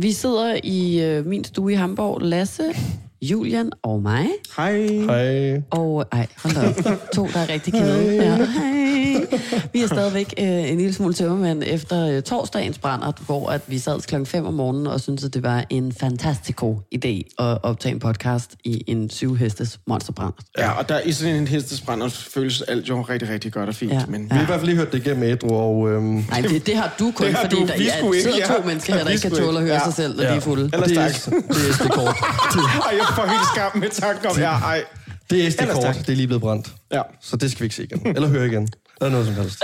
Vi sidder i øh, min stue i Hamburg. Lasse, Julian og mig. Hej. Hej. Og ej, hold da op. To, der er rigtig kede. Ja. Hej. Vi er stadigvæk øh, en lille smule tømmermænd efter øh, torsdagens brændert, hvor at vi sad klokken 5 om morgenen og syntes, at det var en fantastisk god idé at optage en podcast i en syvhestes monsterbrændert. Ja, og der i sådan en hestesbrænder føles alt jo rigtig, rigtig godt og fint. Ja. Men Vi har i hvert fald lige hørt det igennem ædru, og... Øhm, Nej, det, det har du kun, Det har fordi du. der Vi ja, ikke, sidder to ja. mennesker her, der ikke kan tåle at høre Ja. sig selv, når Ja. de er fulde. Ellers det, er, det er SD-kort. Ej, jeg får helt skam med tanken om, ja, ej. Det er SD-kort, det er lige blevet brændt. Ja. Så det skal vi ikke se igen. Eller høre igen. Eller noget som helst.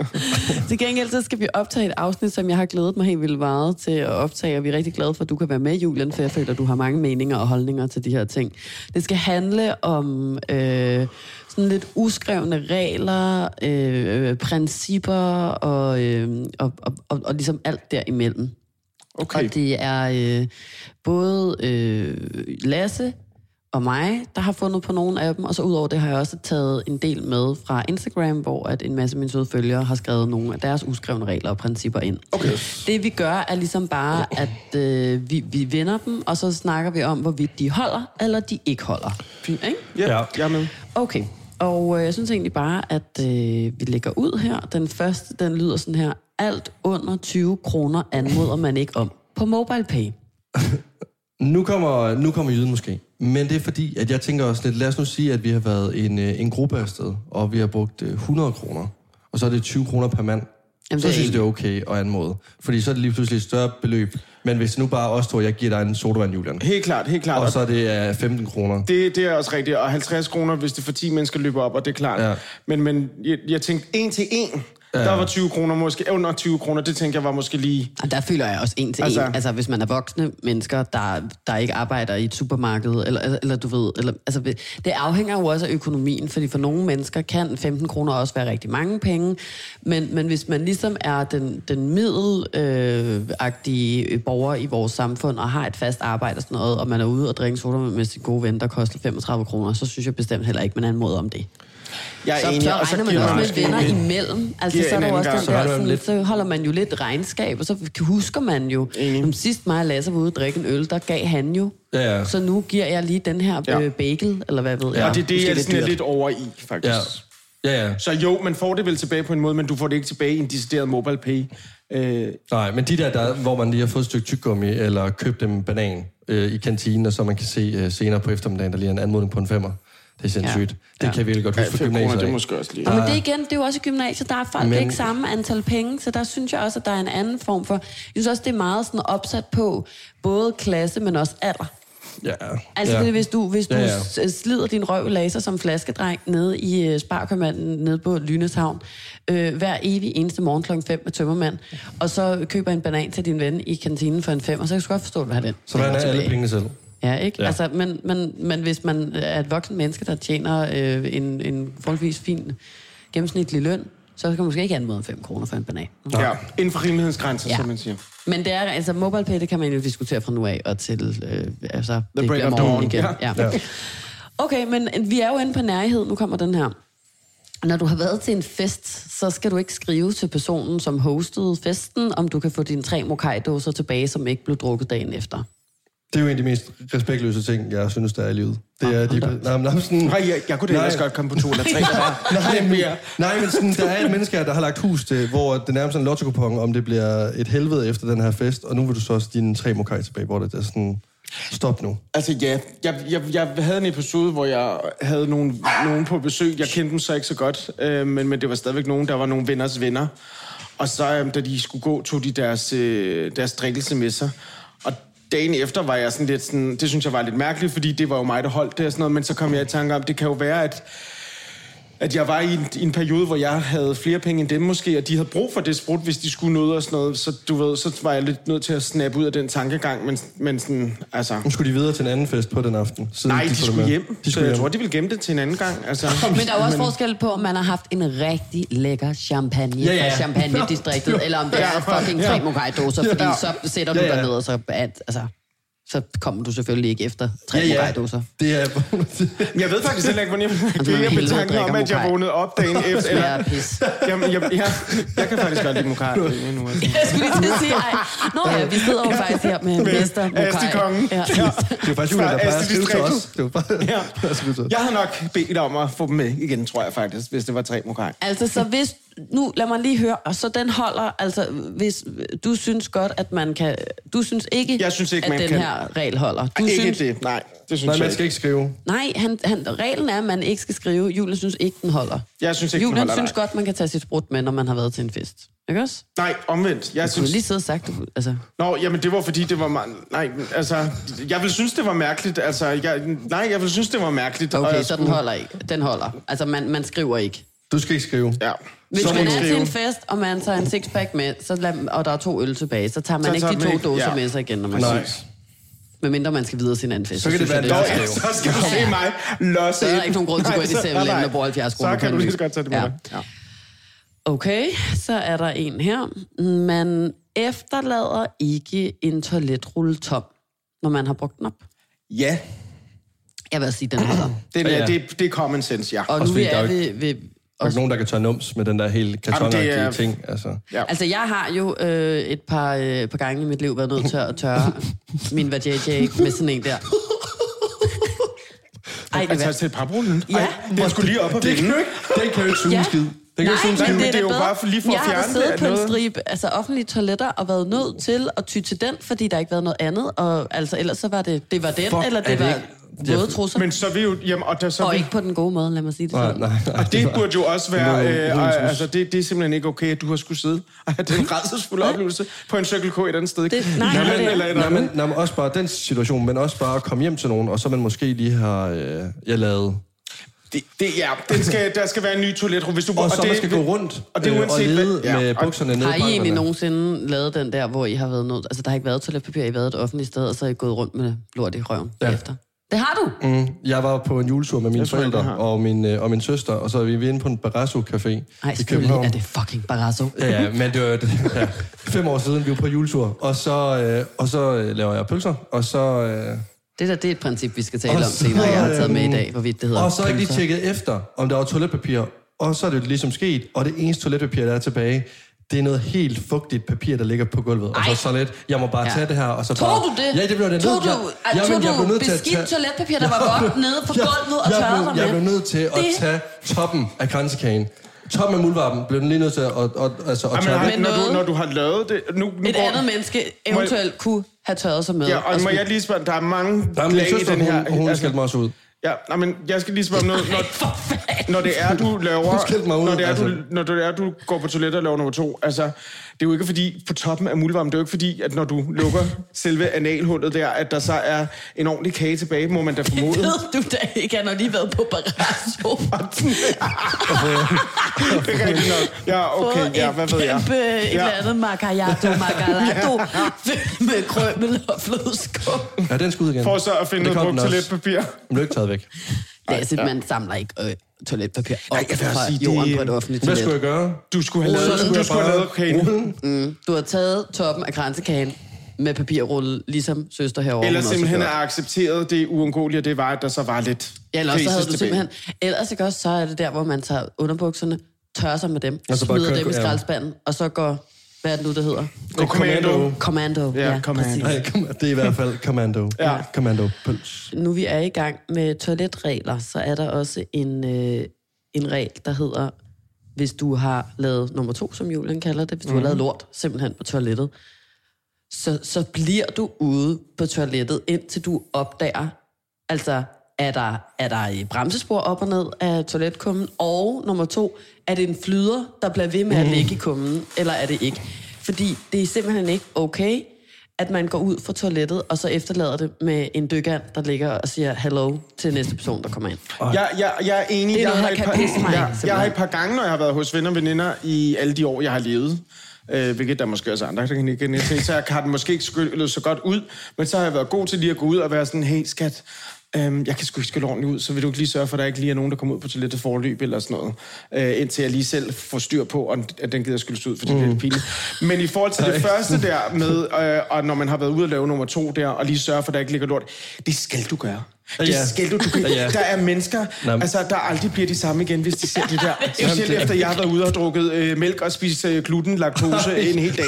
Til gengæld så skal vi optage et afsnit, som jeg har glædet mig helt vildt meget til at optage, og vi er rigtig glade for, at du kan være med, Julian, for jeg føler, at du har mange meninger og holdninger til de her ting. Det skal handle om øh, sådan lidt uskrevne regler, øh, principper og, øh, og, og, og, og ligesom alt derimellem. Okay. Og det er øh, både øh, Lasse og mig, der har fundet på nogle af dem, og så udover det har jeg også taget en del med fra Instagram, hvor at en masse af mine søde følgere har skrevet nogle af deres uskrevne regler og principper ind. Okay. Det vi gør er ligesom bare, at øh, vi, vi vender dem, og så snakker vi om, hvorvidt de holder, eller de ikke holder. Fint, ikke? Ja, Ja. jeg er med. Okay, og øh, jeg synes egentlig bare, at øh, vi lægger ud her. Den første, den lyder sådan her. Alt under 20 kroner anmoder man ikke om på MobilePay. Nu kommer, nu kommer jyden måske. Men det er fordi, at jeg tænker også lidt, lad os nu sige, at vi har været en, øh, en gruppe afsted, og vi har brugt øh, 100 kroner, og så er det 20 kroner per mand. Jamen, så det synes jeg, det er okay at anmode. Fordi så er det lige pludselig et større beløb. Men hvis det nu bare os to, jeg giver dig en sodavand, Julian. Helt klart, helt klart. Og så er det øh, 15 kroner. Det, det er også rigtigt. Og 50 kroner, hvis det for 10 mennesker løber op, og det er klart. Ja. Men, men jeg, jeg tænkte, en til en, ja. der var 20 kroner måske, under 20 kroner, det tænker jeg var måske lige... Og der føler jeg også en til Altså- en. Altså, hvis man er voksne mennesker, der, der ikke arbejder i et supermarked, eller, eller, eller du ved... Eller, altså, det afhænger jo også af økonomien, fordi for nogle mennesker kan 15 kroner også være rigtig mange penge. Men, men hvis man ligesom er den, den middelagtige øh, borger i vores samfund, og har et fast arbejde og sådan noget, og man er ude og drikke soda med sin gode ven, der koster 35 kroner, så synes jeg bestemt heller ikke, man anmoder om det. Jeg er Så, enig, så og så regner man også med venner en- imellem. Altså, så er der også den der, sådan, lidt. så holder man jo lidt regnskab, og så husker man jo. Om sidst mig og Lasse var ude og drikke en øl, der gav han jo. Ja, ja. Så nu giver jeg lige den her Ja. øh, bagel, eller hvad ved jeg. Og det er det, jeg sådan er lidt over i, faktisk. Ja. Ja, ja. Så jo, man får det vel tilbage på en måde, men du får det ikke tilbage i en decideret mobile pay. Øh, Nej, men de der, der, hvor man lige har fået et stykke tyggegummi, eller købt en banan øh, i kantinen, og så man kan se øh, senere på eftermiddagen, der lige er en anmodning på en femmer. Det er sindssygt. Ja. Det Ja. kan virkelig godt ja, huske 5 kroner, gymnasiet. det er måske også lige... Nå, men det er igen, det er jo også i gymnasiet, der er folk Men- ikke samme antal penge, så der synes jeg også, at der er en anden form for... Jeg synes også, det er meget sådan opsat på både klasse, men også alder. Ja. Altså, ja. ja. hvis du, hvis du Ja, ja, ja. ja. slider din røv laser som flaskedreng nede i uh, Sparkøbmanden nede på Lyneshavn, øh, hver evig eneste morgen klokken 5 med tømmermand, og så køber en banan til din ven i kantinen for en fem, og så kan du godt forstå, har den. Så man er alle pengene selv. Ja, ikke? Ja. Altså, men, men, men hvis man er et voksen menneske, der tjener øh, en, en forholdsvis fin gennemsnitlig løn, så kan man måske ikke anmode om 5 kroner for en banan. Ja, inden for rimelighedens ja. Som man siger. Men det er, altså MobilePay, det kan man jo diskutere fra nu af og til, øh, altså, det break bliver of dawn, igen. ja. Ja. Okay, men vi er jo inde på nærhed. Nu kommer den her. Når du har været til en fest, så skal du ikke skrive til personen, som hostede festen, om du kan få dine tre mokai-dåser tilbage, som ikke blev drukket dagen efter. Det er jo en af de mest respektløse ting, jeg synes, der er i livet. Det er de... Nej, men, nej, sådan, Nej, jeg, jeg kunne da Nej. ellers godt komme på to eller tre. Nej, men, nej, men sådan, der er et menneske her, der har lagt hus til, hvor det er nærmest en lotto om det bliver et helvede efter den her fest, og nu vil du så også dine tre mokai tilbage, hvor det er sådan, stop nu. Altså ja, jeg, jeg, jeg havde en episode, hvor jeg havde nogen, nogen på besøg. Jeg kendte dem så ikke så godt, øh, men, men det var stadigvæk nogen, der var nogle venners venner. Og så, øh, da de skulle gå, tog de deres, øh, deres drikkelse med sig. Dagen efter var jeg sådan lidt sådan, det synes jeg var lidt mærkeligt, fordi det var jo mig, der holdt det og sådan noget, men så kom jeg i tanke om, det kan jo være, at at jeg var i en, i en periode, hvor jeg havde flere penge end dem måske, og de havde brug for det sprut, hvis de skulle noget og sådan noget. Så du ved, så var jeg lidt nødt til at snappe ud af den tankegang, men, men sådan, altså... Nu skulle de videre til en anden fest på den aften. Siden Nej, de, det skulle med. hjem. De så skulle jeg hjem. tror, de vil gemme det til en anden gang. Altså, Men der er jo også men... forskel på, om man har haft en rigtig lækker champagne Ja, ja, ja. ja. fra champagne-distriktet, eller om det er Ja, fucking ja. tre mokai-dåser, fordi Ja. så sætter du Ja, dig ja. ned, og så... At, altså, så kommer du selvfølgelig ikke efter tre Ja, ja, ja. Det er... Jeg ved faktisk heller ikke, hvordan jeg griner helvede betanken om, at jeg vågnede op dagen efter. Det Eller, er pis. jamen, jeg, jeg, jeg kan faktisk godt lide Mokai nu. altså. Jeg skulle lige til at sige, ej. Nå ja, vi sidder jo faktisk her med Mester Mokai. Asti-kongen. Ja. Ja. Det er jo faktisk Julia, der at skrive til os. Det var bare... Ja. Jeg havde nok bedt om at få dem med igen, tror jeg faktisk, hvis det var tre Mokai. Altså, så hvis... Nu, lad mig lige høre. Og så den holder... Altså, hvis du synes godt, at man kan... Du synes ikke, Jeg synes ikke, at man den kan- her regel holder. Du Ikke synes, det, nej. Det synes Nej, jeg man skal ikke skrive. Nej, han, han, reglen er, at man ikke skal skrive. Julen synes ikke, den holder. Jeg synes ikke, den Julen holder, synes nej. godt, man kan tage sit sprut med, når man har været til en fest. Ikke også? Nej, omvendt. Jeg Du synes... lige siddet og sagt, du, altså... Nå, jamen det var fordi, det var... meget- Nej, altså... Jeg ville synes, det var mærkeligt. Altså, jeg, nej, jeg ville synes, det var mærkeligt. Okay, så den skulle- holder ikke. Den holder. Altså, man, man skriver ikke. Du skal ikke skrive. Ja. Hvis Så man du er til en fest, og man tager en sixpack med, så lad, og der er to øl tilbage, så tager man Så ikke tager de to ikke- dåser ja. med sig igen, når man Nej. ses. Medmindre man skal videre sin anden fest. Så kan det synes være en er ja, så skal du se mig losse Så er der ikke nogen grund til at gå ind i Nej, så- 7-Eleven nej, og bruge 70 kroner Så kan en du lige så godt tage det med Ja. Ja. Okay, så er der en her. Man efterlader ikke en toiletrulle tom, når man har brugt den op. ja, Jeg vil sige, den holder. det, Ja. er, det, det er common sense, ja. Og nu vi der er jo ved... ved Der er ikke nogen, der kan tage nums med den der helt kartonagtige er- ting. Altså. ja. Altså, jeg har jo øh, et par, øh, par gange i mit liv været nødt til at tørre min vajayjay med sådan en der. Ej, det Altså er til et parbrullen? Ja. Ej, den skulle lige op og Det kan vende. jo ikke, den kan jo ikke suge Ja. skid. Den kan Nej, en men det er, det er jo bedre. bare for- lige for at jeg har da fjerne siddet det på af en noget. stribe altså offentlige toiletter og været nødt til at ty til den, fordi der ikke været noget andet. Og altså, ellers så var det, det var den, Fuck, eller er det, det var ikke- våde trusser. Men så vil jo... Jamen, og, der, så og vil, ikke på den gode måde, lad mig sige det Nej, sådan. nej, nej. og det burde jo også være... Det Øh, øh, altså, det, det er simpelthen ikke okay, at du har skulle sidde og have den rædselsfulde oplevelse på en Circle K et andet sted. Det- nej, nej, men, det- eller Nej, men, nej, men også bare den situation, men også bare at komme hjem til nogen, og så man måske lige har øh, jeg lavet... Det, det, ja, den skal, der skal være en ny toiletrum, hvis du... Og så det, man skal gå rundt og det er øh, uanset og lede ja, med og- bukserne nede Har i I egentlig bankerne. nogensinde lavet den der, hvor I har været nødt... Altså, der har ikke været toiletpapir, I har været et offentligt sted, og så er I gået rundt med lort i røven ja. efter. Det har du? Mm, jeg var på en juletur med mine Jeg forældre har. og min, øh, og min søster, og så er vi inde på en Barrasso-café Nej, i selvfølgelig er det fucking Barrasso. Ja, ja, men det var ja, fem år siden, vi var på juletur, og så, øh, og så øh, laver jeg pølser, og så... Øh, Det der, det er et princip, vi skal tale Og om så, senere. Jeg har taget med i dag, hvorvidt det hedder Og så har jeg ikke lige tjekket efter, om der var toiletpapir. Og så er det ligesom sket, og det eneste toiletpapir, der er tilbage, det er noget helt fugtigt papir, der ligger på gulvet. Og Ej. så så lidt, jeg må bare Ja. tage det her, og så Tog bare... du det? Ja, det blev jeg nødt Tog du, jeg, ej, tog jeg blev du nødt til at beskidt tage... toiletpapir, der var godt nede på gulvet, og jeg, tørrede dig jeg blev nødt til at Det- tage toppen af kransekagen. Toppen af muldvarpen blev den lige nødt til at, at, at, altså, at tørre væk. Men når, du, når du har lavet det... Nu, nu Et går, andet menneske eventuelt kunne have tørret sig med. Ja, og må skulle- jeg lige spørge, der er mange Der er min lag i den her... hun, hun altså, skældte mig også ud. Ja, nej, men jeg skal lige spørge om noget. Når, når det er, du laver... mig ud, når, det er, altså. du, når det er, du går på toilettet og laver nummer to, altså... Det er jo ikke fordi, på toppen af muldvarmen, det er jo ikke fordi, at når du lukker selve analhullet der, at der så er en ordentlig kage tilbage, må man da formode. Ved du da ikke, han har lige været på Barrasso. det er rigtigt nok. Ja, okay, ja, hvad ved jeg? kæmpe et eller Ja. andet macchiato, macchiato, med krømmel og flødeskum. Ja, den skal ud igen. For så at finde Det noget brugt toiletpapir. Ikke taget væk. Det er altså, man samler ikke øh, toiletpapir op jeg vil også fra sige, det- jorden på et offentligt Hvad toilet. skulle jeg gøre? Du skulle have lavet, du skulle have lavet kagen. Mm. Du har taget toppen af kransekagen med papirrulle, ligesom søster herovre. Eller simpelthen har accepteret det uundgåelige, det var, at der så var lidt Ja, eller også så havde du simpelthen... Ellers ikke også, så er det der, hvor man tager underbukserne, tørrer sig med dem, Og så smider kører- dem i ja. skraldespanden, og så går... Hvad er det nu, det hedder? Gå commando. Commando. Ja, commando. præcis. Det er i hvert fald commando. Ja. Commando pøls. nu vi er i gang med toiletregler, så er der også en, øh, en regel, der hedder, hvis du har lavet nummer to, som Julian kalder det, hvis du mm. har lavet lort simpelthen på toilettet, så, så bliver du ude på toilettet, indtil du opdager, altså, er der, er der et bremsespor op og ned af toiletkummen, og nummer to, er det en flyder, der bliver ved med at ligge i kummen, eller er det ikke? Fordi det er simpelthen ikke okay, at man går ud fra toilettet, og så efterlader det med en dykkand, der ligger og siger hello til næste person, der kommer ind. Jeg, jeg, jeg er enig. Det er jeg, noget, har der et kan par, pisse mig jeg, jeg har et par gange, når jeg har været hos venner og veninder i alle de år, jeg har levet, øh, hvilket der måske også er andre, der kan ikke til, så jeg har den måske ikke skyllet så godt ud, men så har jeg været god til lige at gå ud og være sådan, hey skat, øhm, jeg kan sgu ikke skille ordentligt ud, så vil du ikke lige sørge for, at der ikke lige er nogen, der kommer ud på toilettet forløb eller sådan noget, øh, indtil jeg lige selv får styr på, og at den gider skyldes ud, mm. det er lidt pinligt. Men i forhold til det første der med, øh, og når man har været ude og lave nummer to der, og lige sørge for, at der ikke ligger lort, det skal du gøre. Det Ja. skal du. du kan, Ja. Der er mennesker, altså, der aldrig bliver de samme igen, hvis de ser det der. Specielt efter jeg har været ude og drukket øh, mælk og spist øh, gluten, laktose en hel dag.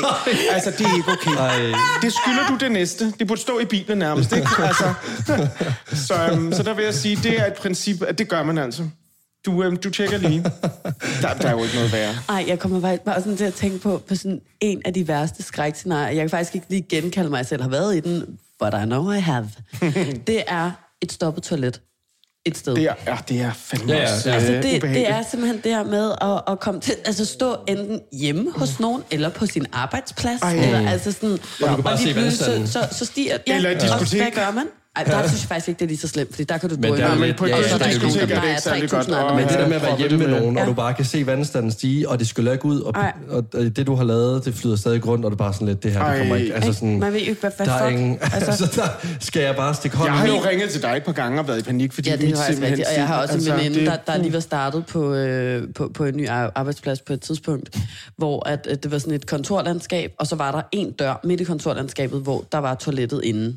Altså, det er ikke okay. Ej. Det skylder du det næste. Det burde stå i Bibelen nærmest, ikke? Altså, så, øhm, så der vil jeg sige, det er et princip, at det gør man altså. Du, øhm, du tjekker lige. Der, der er jo ikke noget værre. Ej, jeg kommer faktisk bare sådan til at tænke på, på sådan en af de værste skrækscenarier. Jeg kan faktisk ikke lige genkalde mig, at jeg selv har været i den, but I know I have. det er et stoppet toilet et sted. Det er, ja, det er fandme Ja, ja, også ja. Altså, øh, det, det ubehageligt. er simpelthen det her med at, at komme til, altså stå enten hjemme hos nogen, eller på sin arbejdsplads, Ej. eller altså sådan, kan bare og lige se pludselig så, så, så stiger, ja, Eller et og diskotek. hvad gør man? Ej, der synes jeg faktisk ikke, det er lige så slemt, fordi der kan du Men drømme. der er lidt- men på et Ja, der er ikke nogen, er særlig godt. 3.000 andre Men det der med at være hjemme med nogen, og du bare kan se vandstanden stige, og det skyller ikke ud, og, og, det du har lavet, det flyder stadig rundt, og det er bare sådan lidt, det her, det kommer ikke. Altså Ikke? sådan, Man ved jo ikke, hvad, hvad der er ingen, Altså, altså, der skal jeg bare stikke hånden Jeg har jo ringet til dig et par gange og været i panik, fordi Ja, det er faktisk simpelthen rigtigt. Og jeg har også en sind- veninde, der, der lige var startet på, øh, på, på en ny ar- arbejdsplads på et tidspunkt, hvor at, at det var sådan et kontorlandskab, og så var der en dør midt i kontorlandskabet, hvor der var toilettet inde.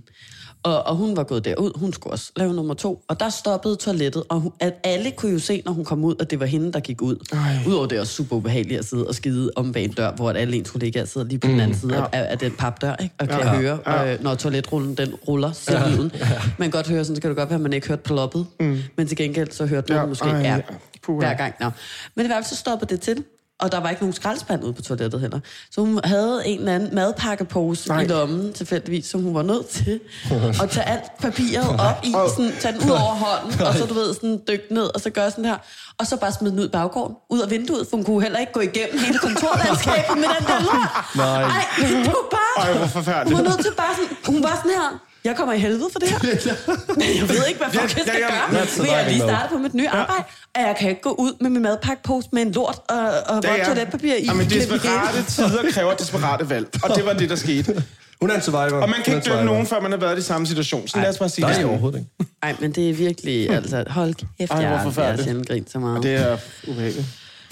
Og, og hun var gået derud, hun skulle også lave nummer to, og der stoppede toilettet, og hun, at alle kunne jo se, når hun kom ud, at det var hende, der gik ud. Ej. Udover det er også super ubehageligt at sidde og skide om bag en dør, hvor alle ens kollegaer sidder lige på den anden side ja. af, af den papdør, ikke? og kan Ja. høre, Ja. øh, når toiletrullen den ruller, siger lyden. Man kan godt høre, sådan så kan det godt være, at man ikke hørte ploppet, mm. men til gengæld så hørte man Ja, ja, måske ej, ja, ja. Puha. hver gang. Nå. Men i hvert fald så stoppede det til, og der var ikke nogen skraldespand ude på toilettet heller. Så hun havde en eller anden madpakkepose Nej. i lommen, tilfældigvis, som hun var nødt til at tage alt papiret op i, sådan, tage den ud over hånden, og så du ved, sådan dykke ned, og så gøre sådan her, og så bare smide den ud i baggården, ud af vinduet, for hun kunne heller ikke gå igennem hele kontorlandskabet med den der lort. Nej. Ej, det var bare Ej, hvor hun forfærdeligt. var nødt til bare sådan, hun var sådan her, jeg kommer i helvede for det her. Jeg ved ikke, hvad fuck jeg skal Ja, ja, gøre. Men jeg lige startet på mit nye arbejde, og jeg kan ikke gå ud med min madpakkepose med en lort og, og vådt er- toiletpapir i. Jamen, desperate tider kræver desperate valg. Og det var det, der skete. Hun er en survivor. Og man kan ikke dømme nogen, før man har været i samme situation. Så lad os bare sige Nej, det. overhovedet ikke. Ej, men det er virkelig, altså, hold kæft, Ej, jeg, jeg sjældent grint så meget. Det er ubehageligt.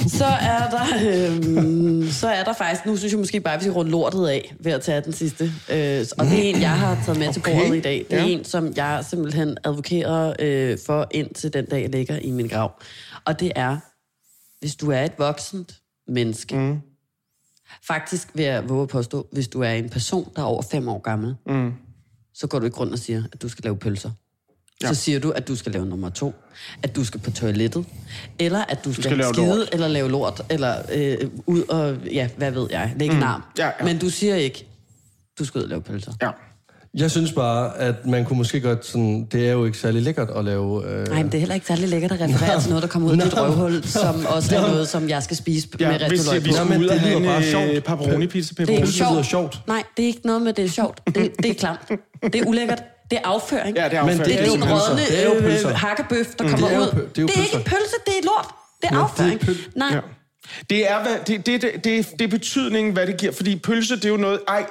Så er der, øhm, så er der faktisk, nu synes jeg måske bare, at vi skal runde lortet af ved at tage den sidste. Øh, og det er en, jeg har taget med til Okay. bordet i dag. Det er Ja. en, som jeg simpelthen advokerer øh, for indtil den dag, jeg ligger i min grav. Og det er, hvis du er et voksent menneske, mm. faktisk vil jeg våge at påstå, hvis du er en person, der er over fem år gammel, mm. så går du ikke rundt og siger, at du skal lave pølser. Ja. Så siger du, at du skal lave nummer to, at du skal på toilettet, eller at du skal, skal lave skide, lort. eller lave lort, eller øh, ud og, ja, hvad ved jeg, lægge mm. en arm. Ja, ja. Men du siger ikke, du skal ud og lave pølser. Ja. Jeg synes bare, at man kunne måske godt sådan... Det er jo ikke særlig lækkert at lave... Øh, Nej, men det er heller ikke særlig lækkert at referere til noget, der kommer ud af dit røvhul, som også er noget, som jeg skal spise Ja, med hvis restoløg vi på. Nå, skulle men ud og det have lyder bare en sjovt. øh, pepperoni pizza Det er sjovt. Nej, det er ikke noget med, det er sjovt. Det, det er klamt. Det er ulækkert. Det er afføring. Ja, det er Men afføring. Det er din pølser. rådne Det er jo pølser. øh, hakkebøf, der kommer det er ud. det er jo det er ikke en pølse, det er lort. Det er Ja, det er afføring. pøl- Nej, Ja. Det er, hvad, det, det, det, det, det er betydningen, hvad det giver. Fordi pølse, det er jo noget... Ej,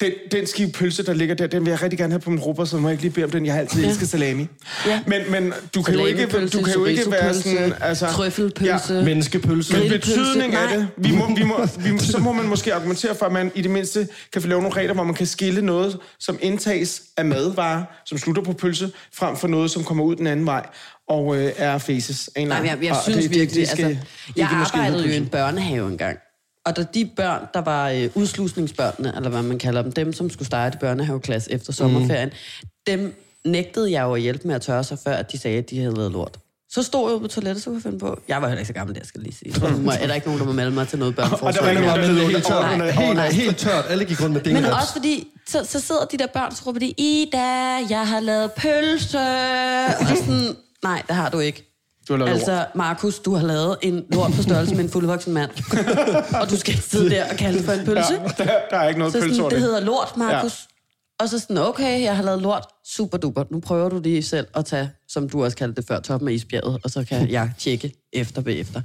den, den skive pølse, der ligger der, den vil jeg rigtig gerne have på min rubber, så må jeg ikke lige bede om den. Jeg har altid Ja. elsket salami. Ja. Men, men du kan jo ikke, du kan jo ikke være sådan... Altså, trøffelpølse. Ja. Menneskepølse. Men betydning af det, vi må, vi må, vi så må man måske argumentere for, at man i det mindste kan få lavet nogle regler, hvor man kan skille noget, som indtages af madvarer, som slutter på pølse, frem for noget, som kommer ud den anden vej og øh, er faces. af en Nej, eller men jeg, jeg Og synes det- det- virkelig, det skal altså, ikke jeg arbejdede jo i en børnehave engang. Og da de børn, der var øh, udslusningsbørnene, eller hvad man kalder dem, dem som skulle starte i børnehaveklasse efter sommerferien, mm. dem nægtede jeg jo at hjælpe med at tørre sig, før at de sagde, at de havde lavet lort. Så stod jeg på toilettet, så kunne jeg finde på. Jeg var heller ikke så gammel, det skal jeg lige sige. Så må, er der ikke nogen, der må melde mig til noget Og der var nogen, der Men det er helt tørt. under- Helt, under- helt tørt. Alle gik rundt med Men dingehaps. også fordi, så, så sidder de der børn, så råber de, Ida, jeg har lavet pølse. Og sådan, nej, det har du ikke. Du har altså, Markus, du har lavet en lort på størrelse med en fuldvoksen mand. og du skal ikke sidde der og kalde det for en pølse. Ja, der, der er ikke noget så pølse sådan, det det. hedder lort, Markus. Og så sådan, okay, jeg har lavet lort, super duper. Nu prøver du lige selv at tage, som du også kaldte det før, toppen af isbjerget, og så kan jeg tjekke efter bagefter.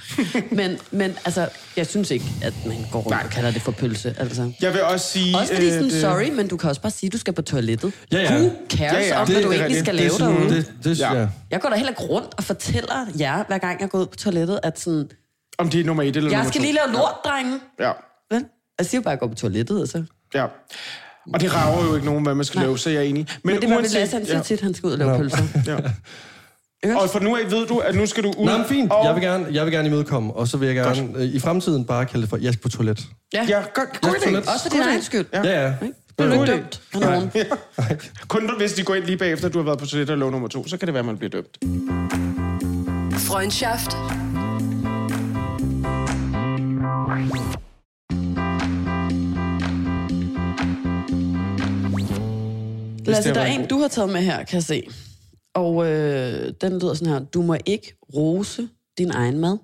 men, men altså, jeg synes ikke, at man går rundt og kalder det for pølse. Altså. Jeg vil også sige... Også fordi sådan, øh, sorry, men du kan også bare sige, at du skal på toilettet. Ja, ja. Who cares Ja, ja, om, det hvad du er egentlig skal Det lave sådan- derude? Det, det, Ja. ja. ja. Jeg går da heller ikke rundt og fortæller jer, hver gang jeg går ud på toilettet, at sådan, Om det er nummer et eller jeg nummer skal to. lige lave lort, drenge. Ja, Vel? Jeg siger jo bare, at jeg går på toilettet, altså. ja. Og det rager jo ikke nogen, hvad man skal lave, så jeg er enig. Men, Men det var uanset- Lasse, han siger ja, tit, han skal ud og lave pølser. ja. Ikke? Og for nu af ved du, at nu skal du ud. Men fint. Og, Jeg vil, gerne, jeg vil gerne imødekomme, og så vil jeg gerne øh, i fremtiden bare kalde det for, jeg skal på toilet. Ja, Ja, godt, god Ja, idé. også for din egen skyld. Ja. Ja, ja. Ikke God idé. dømt af nogen? Kun hvis de går ind lige bagefter, at du har været på toilet og lov nummer to, så kan det være, at man bliver dømt. Freundschaft. Lasse, der er en, du har taget med her, kan jeg se. Og øh, den lyder sådan her. Du må ikke rose din egen mad.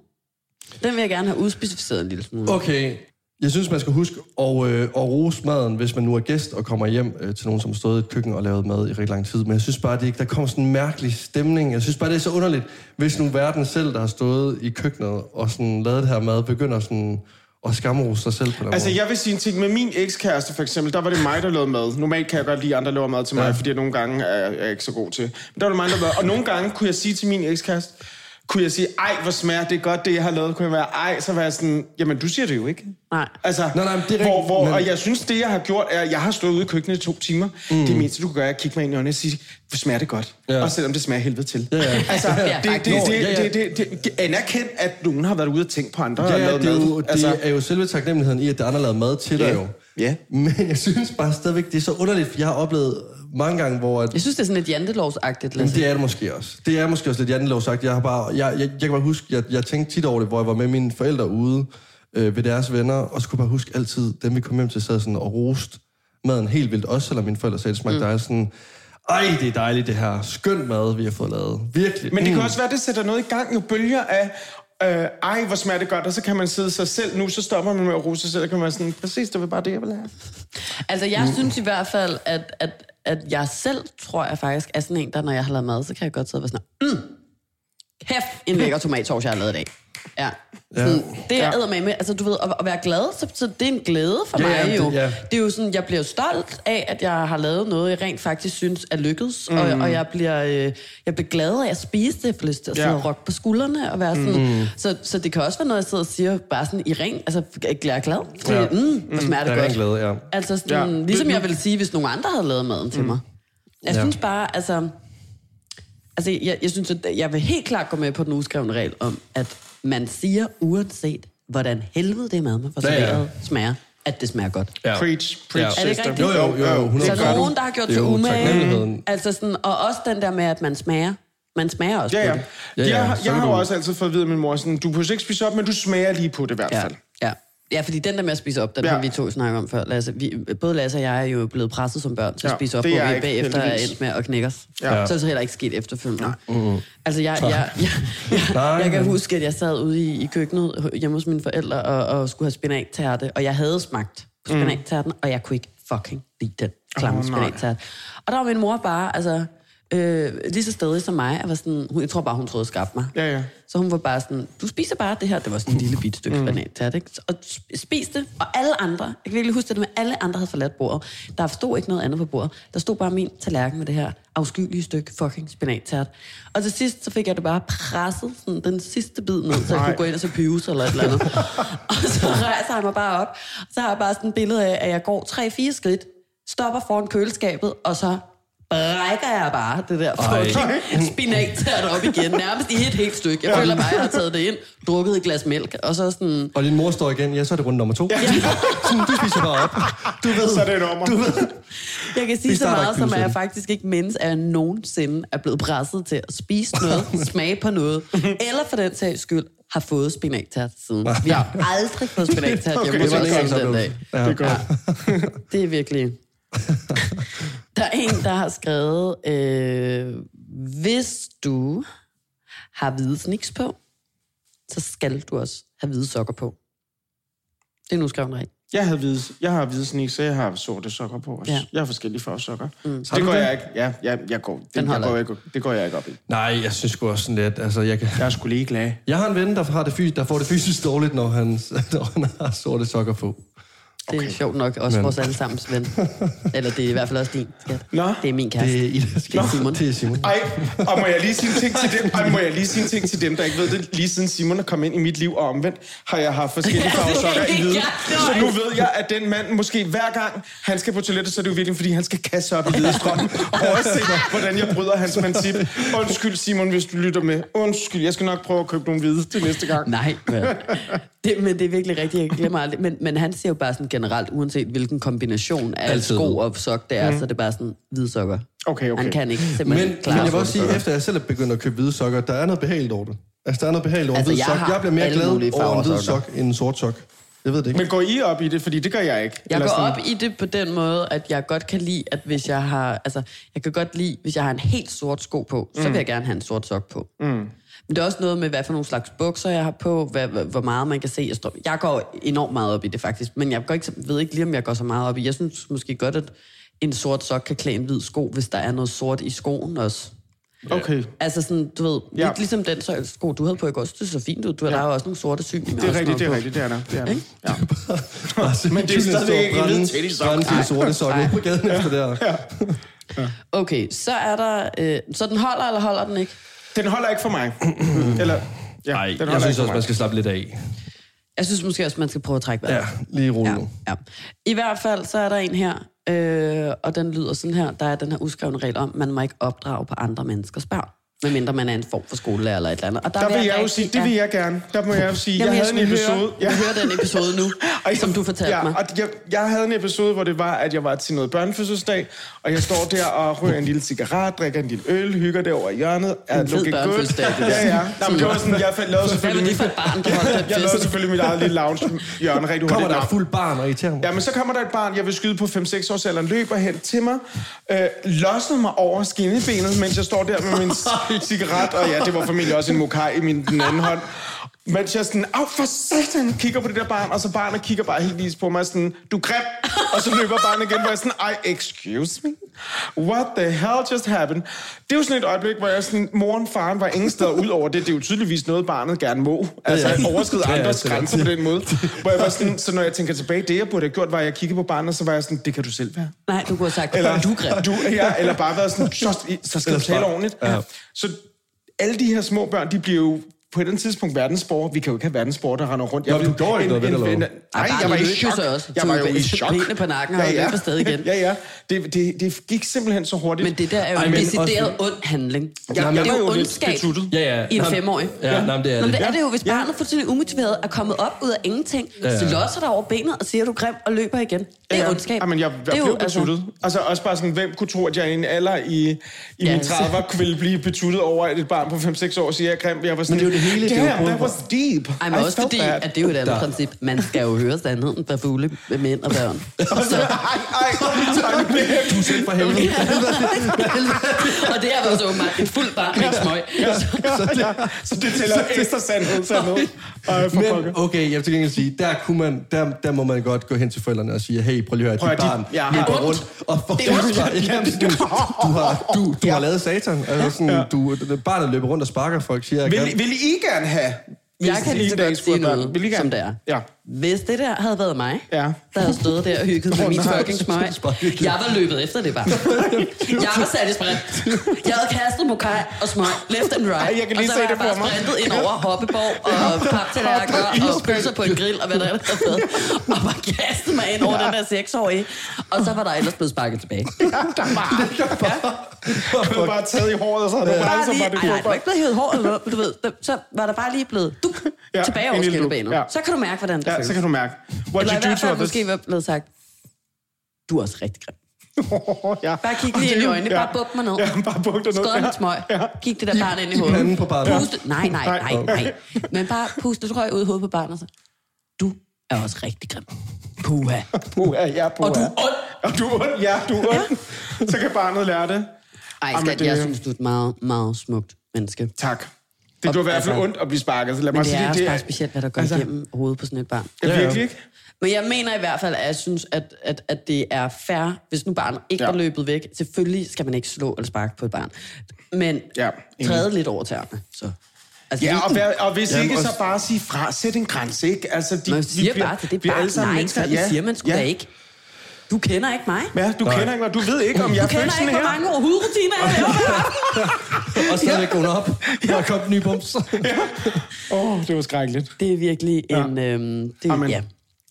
Den vil jeg gerne have udspecificeret en lille smule. Okay. Jeg synes, man skal huske at, øh, at rose maden, hvis man nu er gæst og kommer hjem øh, til nogen, som har stået i et køkken og lavet mad i rigtig lang tid. Men jeg synes bare, det ikke, der kommer sådan en mærkelig stemning. Jeg synes bare, det er så underligt, hvis nu verden selv, der har stået i køkkenet og sådan lavet det her mad, begynder sådan at skamrose sig selv på den Altså, måde. jeg vil sige en ting. Med min ekskæreste, for eksempel, der var det mig, der lavede mad. Normalt kan jeg godt lide, at andre laver mad til mig, ja. fordi jeg nogle gange er, er ikke så god til. Men der var det mig, der lavede Og nogle gange kunne jeg sige til min ekskæreste, kunne jeg sige, ej, hvor smager det godt, det jeg har lavet. Kunne jeg være, ej, så var jeg sådan, jamen, du siger det jo ikke. Nej. Altså, Nej, nej, det er hvor, rigtigt, hvor, men- Og jeg synes, det jeg har gjort, er, at jeg har stået ude i køkkenet i to timer. Mm. Det mindste, du kan gøre, er at kigge mig ind i øjnene og sige, hvor smager det godt. Ja. Også selvom det smager helvede til. Ja, ja. Altså, det, det, det, anerkend, at nogen har været ude og tænkt på andre og Ja, ja, lavet det, er mad. jo, det er jo selve taknemmeligheden i, at der er andre har lavet mad til dig Ja. jo. Ja. Men jeg synes bare stadigvæk, det er så underligt, for jeg har oplevet mange gange, hvor... At, Jeg synes, det er sådan lidt jantelovsagtigt, Jamen, det er det måske også. Det er måske også lidt jantelov sagt. Jeg, har bare, jeg, jeg, jeg kan bare huske, jeg, jeg tænkte tit over det, hvor jeg var med mine forældre ude øh, ved deres venner, og så kunne jeg bare huske altid, dem vi kom hjem til, sad sådan og rost maden helt vildt, også selvom mine forældre sagde, det smagte mm. dejligt. Sådan, ej, det er dejligt, det her skønt mad, vi har fået lavet. Virkelig. Men det kan Mm. også være, at det sætter noget i gang. Jo bølger af, øh, ej, hvor smager det godt, og så kan man sidde sig selv. Nu så stopper man med at rose sig selv, og kan man sådan, præcis, det var bare det, jeg ville have. Altså, jeg synes i hvert fald, at, at, at jeg selv, tror jeg faktisk, er sådan en, der når jeg har lavet mad, så kan jeg godt sidde og være sådan, mm, kæft, en lækker tomatsauce, jeg har lavet i dag. Ja. Sådan, det er Ja. ja. med, altså du ved, at, at være glad, så, så det er en glæde for Ja, mig ja, jo. det- ja. Det er jo sådan, jeg bliver stolt af, at jeg har lavet noget, jeg rent faktisk synes er lykkedes, mm. og, og jeg bliver, øh, jeg bliver glad af at spise det, får lyst til at sidde Ja. og på skuldrene, og være sådan, mm. så, så det kan også være noget, jeg sidder og siger, bare sådan i ren, altså jeg er glad, fordi, Ja. ja. mm, hvor smager det Der er godt. glæde, ja. Altså sådan, Ja. ja. ligesom Det- jeg ville sige, hvis nogen andre havde lavet maden til mig. Jeg Ja. synes bare, altså... Altså, jeg, jeg synes, at jeg vil helt klart gå med på den uskrevne regel om, at man siger, uanset hvordan helvede det mad, man får Ja, ja. serveret, smager, at det smager godt. Ja. Preach, preach, Er det ikke rigtigt? Jo, jo, jo, jo, 100%. Så Det gør nogen, der har gjort Det sig umage. Altså sådan, og også den der med, at man smager. Man smager også Ja, på ja. det. Ja, Jeg, ja, har- så jeg kan har jo også altid fået at vide af min mor, sådan, du behøver ikke spise op, men du smager lige på det i hvert Ja, fald. ja. Ja, fordi den der med at spise op, den Ja. har vi to snakket om før, Lasse. Vi, både Lasse og jeg er jo blevet presset som børn til at Ja, spise op, hvor vi bagefter er endt med at knække os. Ja. Så er det så heller ikke sket efterfølgende. Mm. Altså, jeg, jeg, jeg, jeg, Nej, jeg kan huske, at jeg sad ude i, i køkkenet hjemme hos mine forældre og, og skulle have spinattærte, og jeg havde smagt på spinattærten, og jeg kunne ikke fucking lide den klamme oh, nej. spinattært. Og der var min mor bare, altså, øh, lige så stedig som mig, jeg, var sådan, hun, jeg tror bare, hun troede at skabte mig. Ja, ja. Så hun var bare sådan, du spiser bare det her. Det var sådan et lille bit stykke mm. spanattært, ikke? Og sp- spis det. Og alle andre, jeg kan virkelig huske det med, alle andre havde forladt bordet. Der stod ikke noget andet på bordet. Der stod bare min tallerken med det her afskyelige stykke fucking spanattært. Og til sidst, så fik jeg det bare presset, sådan den sidste bid ned, så jeg Nej. kunne gå ind og se Pyrus eller et eller andet. og så rejser jeg mig bare op. Så har jeg bare sådan et billede af, at jeg går tre-fire skridt, stopper foran køleskabet, og så brækker jeg bare det der fucking spinattært op igen, nærmest i et helt stykke. Jeg føler bare, at jeg har taget det ind, drukket et glas mælk, og så sådan... Og din mor står igen, ja, så er det rundt nummer to. Ja. Sådan, du spiser bare op. Du ved, Så er det et nummer. Du ved. Jeg kan sige så meget, ikke som at jeg faktisk ikke mindes, at jeg nogensinde er blevet presset til at spise noget, smage på noget, eller for den sags skyld har fået spinattært siden. Vi har aldrig fået spinattært hjemme Okay, hos os siden den dag. Ja. Det er godt. Det er virkelig... Der er en, der har skrevet, øh, hvis du har hvide sniks på, så skal du også have hvide sokker på. Det er nu skrevet rigtigt. Jeg, havde hvide, jeg har hvide sneaks, så jeg har sorte sokker på også. Ja. Jeg har forskellige farver sokker. Mm. Så det går det? jeg ikke. Ja, ja jeg går, det, Den jeg går ikke, det går jeg ikke op i. Nej, jeg synes sgu også sådan lidt, altså jeg kan... Jeg er sgu lige glad. Jeg har en ven, der, har det fys- der får det fysisk dårligt, når han, når han har sorte sokker på. Det er sjovt nok også Men- vores allesammens ven. Eller det er i hvert fald også din, skat. Nå. Det er min kæreste. Det er Ida Det er Simon. Det er Simon. Ej, og må jeg lige sige en ting til dem, ej, må jeg lige sige en ting til dem, der ikke ved det, lige siden Simon er kommet ind i mit liv og omvendt, har jeg haft forskellige farvesokker i hvide. Så nu ved jeg, at den mand måske hver gang, han skal på toilettet, så er det jo virkelig, fordi han skal kaste sig op i hvide strøm. Overse, hvordan jeg bryder hans princip. Undskyld, Simon, hvis du lytter med. Undskyld, jeg skal nok prøve at købe nogle hvide til næste gang. Nej, men det, men det er virkelig rigtigt, jeg glemmer aldrig. Men, men han siger jo bare sådan generelt, uanset hvilken kombination af Altid sko og sok det er, mm. så er det bare sådan hvide sokker. Okay, okay. Han kan ikke Men, simpelthen men klare jeg vil også sige, sokker. efter jeg selv er begyndt at købe hvide sokker, der er noget behageligt over det. Altså, der er noget behageligt over Altså, hvid jeg sok. Jeg bliver mere glad over en hvid sok end en sort sok. Jeg ved det ikke. Men går I op i det? Fordi det gør jeg ikke. Jeg Eller går sådan- op i det på den måde, at jeg godt kan lide, at hvis jeg har, altså, jeg kan godt lide, hvis jeg har en helt sort sko på, så vil jeg gerne have en sort sok på. Mm. Men det er også noget med, hvad for nogle slags bukser jeg har på, hvad, hvad- hvor meget man kan se. Jeg, står, jeg går enormt meget op i det faktisk, men jeg går ikke, ved ikke lige, om jeg går så meget op i. Jeg synes måske godt, at en sort sok kan klæde en hvid sko, hvis der er noget sort i skoen også. Okay. Altså sådan, du ved, Ja. lidt ligesom den så- sko, du havde på i går, så det så fint ud. Du har ja. der er jo også nogle sorte syninger. Det er rigtigt, det er rigtigt, det er der. Det er der. Ja. Men det er stadigvæk ikke en hvid sine sorte sokker på gaden efter det her. Okay, så er der... Øh, så den holder, eller holder den ikke? Den holder ikke for mig. Eller, ja, Nej, den holder jeg synes også, man skal slappe lidt af. Jeg synes måske også, man skal prøve at trække vejret. Ja, lige roligt Ja, ja. I hvert fald, så er der en her, øh, og den lyder sådan her. Der er den her uskrevne regel om, man må ikke opdrage på andre menneskers børn. Medmindre man er en form for skolelærer eller et eller andet. Og Der vil jeg jo rigtig- sige, det vil jeg gerne. Der må jeg jo sige, Jamen, jeg havde en episode... Høre, jeg hører den episode nu, Ej, som du fortalte ja, mig. Og jeg, jeg havde en episode, hvor det var, at jeg var til noget børnefødselsdag, og jeg står der og ryger en lille cigaret, drikker en lille øl, hygger derovre i hjørnet. Er En fed børnefødselsdag, det der. Ja, ja. Nå, men det var sådan, jeg lavede Hvad var selvfølgelig... det for et barn, der Jeg lavede selvfølgelig mit eget lille lounge hjørne rigtig Kommer hurtigt. der et fuld barn og irriterer mig? Ja, men så kommer der et barn, jeg vil skyde på 5-6 års alderen, løber hen til mig, øh, losner mig over skinnebenet, mens jeg står der med min cigaret, og ja, det var formentlig også en mokai i min den anden hånd. Mens jeg sådan, af for satan, kigger på det der barn, og så barnet kigger bare helt lige på mig sådan, du er grim. Og så løber barnet igen, hvor jeg sådan, ej, excuse me? What the hell just happened? Det er jo sådan et øjeblik, hvor jeg sådan, moren, faren var ingen steder ud over det. Det er jo tydeligvis noget, barnet gerne må. Altså Ja, ja. overskride Ja, ja, andres er grænser på den måde. Hvor jeg var sådan, så når jeg tænker tilbage, det jeg burde have gjort, var, at jeg kiggede på barnet, så var jeg sådan, det kan du selv være. Nej, du kunne have sagt, Eller, du er grim. Du, ja, eller bare været sådan, så, så skal du tale ordentligt. Ja. Så alle de her små børn, de bliver jo på et eller andet tidspunkt verdensborgere. Vi kan jo ikke have verdensborgere, der render rundt. Nå, vil- du går ikke noget ved det? Nej, Ej, jeg bare var i chok. så også. Jeg var jo i chok. benene på nakken og løb afsted igen. Ja, ja. Det, det, det gik simpelthen så hurtigt. Men det der er jo Ej, en decideret ond handling. jeg, det jeg er jo ondskab. Ja, ja. i en Nå, femårig. Ja, ja. Nå, men det er Nå, men det. det er det jo, hvis Ja. barnet fuldstændig umotiveret er kommet op ud af ingenting, Ja, ja. så losser dig over benet og siger, du grim og løber igen. Det er Ja, ondskab. Jamen, jeg, jeg det er blev betuttet. Altså også bare sådan, hvem kunne tro, at jeg i en alder i, i Ja, mine så- 30'er ville blive betuttet over, at et barn på 5-6 år siger, jeg er grim. Jeg var sådan, det er jo det hele, det er Damn, både- that was deep. Ej, men I også fordi, that. at det er jo et andet Der- princip. Man skal jo høre sandheden fra fugle med mænd og børn. Ej, ej, ej, det- Du selv for helvede. og det er jo så åbenbart et fuldt barn med en smøg. så, det, så det tæller ekstra sandhed, sandhed. Ej, for Men okay, jeg vil til gengæld sige, der, kunne man, der, der må man godt gå hen til forældrene og sige, hey, prøv lige at høre, dit barn ja. løber Det er rundt og får Det er ondt. Ja, du, du, har, du, du har lavet satan. Altså sådan, du, barnet løber rundt og sparker folk, siger jeg. Vil, vil I gerne have... Jeg hvis kan I lige så godt sige noget, Vil I gerne? som det er. Ja. Hvis det der havde været mig, Ja. der havde stået der og hygget med min fucking smøg, jeg var løbet efter det bare. Jeg var sat i sprint. Jeg havde kastet mokai og smøg left and right. Ej, jeg kan lige og så se var det jeg bare for mig. sprintet ind over hoppeborg og paptallerker og pølser på en grill og hvad der ellers havde været. Og bare kastet mig ind over den der seksårige. Og så var der ellers blevet sparket tilbage. Der var Du havde bare taget i håret, og så havde du bare, Bare så lige, var det nej, var ikke blevet hævet hår eller du ved, så var der bare lige blevet duk, Ja, tilbage over skinnebenet. ja. Så kan du mærke, hvordan det Ja, føles. så kan du mærke. What Eller i you do hvert fald måske være blevet sagt, du er også rigtig grim. ja. Bare kig lige ind i øjnene, bare buk mig ned. Ja, bare buk dig ned. Skål Ja. smøg. Ja. Kig det der barn ind i i hovedet. panden på barnet. Puste. Nej, nej, nej, nej. Men bare puste røg ud i hovedet på barnet. Så. Du er også rigtig grim. Puha. Puha, ja, puha. Og du er ond. Og du er ond, ja, du er ond. Så kan barnet lære det. Ej, skat, det- jeg synes, du er et meget, meget smukt menneske. Tak. Det gjorde i hvert fald ondt at blive sparket. Så lad Men mig det sige, er også det bare specielt, hvad der går altså- igennem hovedet på sådan et barn. Ja, virkelig ikke? Men jeg mener i hvert fald, at jeg synes, at, at, at det er fair, hvis nu barnet ikke Ja. ja. er løbet væk. Selvfølgelig skal man ikke slå eller sparke på et barn. Men Ja, ja, træde lidt over tæerne. Så. Altså, Ja, og, vær, og hvis Jamen, ikke, så bare sige fra. Sæt en grænse, ikke? Altså, de, man vi siger bliver- bare til det vi er alle sammen nej, mennesker. sådan siger man sgu ja. da ikke. Du kender ikke mig. Ja, du Nej. kender ikke mig. Du ved ikke, om jeg Du er kender følelsen ikke, hvor her. mange hudrutiner jeg laver. Og stadigvæk gående op. Der er kommet nye bums. Åh, oh, det var skrækkeligt. Det er virkelig Ja. en... Øhm, det, Amen. ja.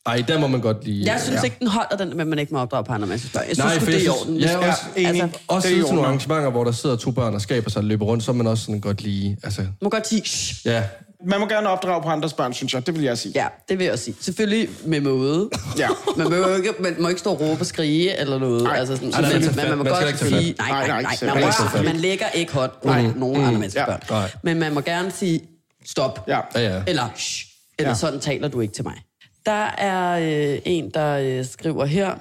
Ej, der må man godt lige... Jeg synes Ja. ikke, den holder den, men man ikke må opdrage på andre menneskers børn. Jeg synes, Nej, det er i orden. ja, også enig. Altså, Også Det er sådan nogle arrangementer, hvor der sidder to børn og skaber sig og løber rundt, så er man også sådan godt lige... Altså, må godt sige, ja. Man må gerne opdrage på andres børn, synes jeg. Det vil jeg sige. Ja, det vil jeg også sige. Selvfølgelig med måde. Ja. Man, må ikke, man må ikke stå og råbe og skrige eller noget. Nej. Altså sådan, Ej, nej, men, man- man må man skal godt sige, nej, Nej, nej, nej, nej, så- man, man lægger ikke hånd på nogen andre menneskers Ja. børn. Nej. Men man må gerne sige, stop. Ja. Ja, ja. Eller, shh, eller Ja. sådan taler du ikke til mig. Der er øh, en, der øh, skriver her,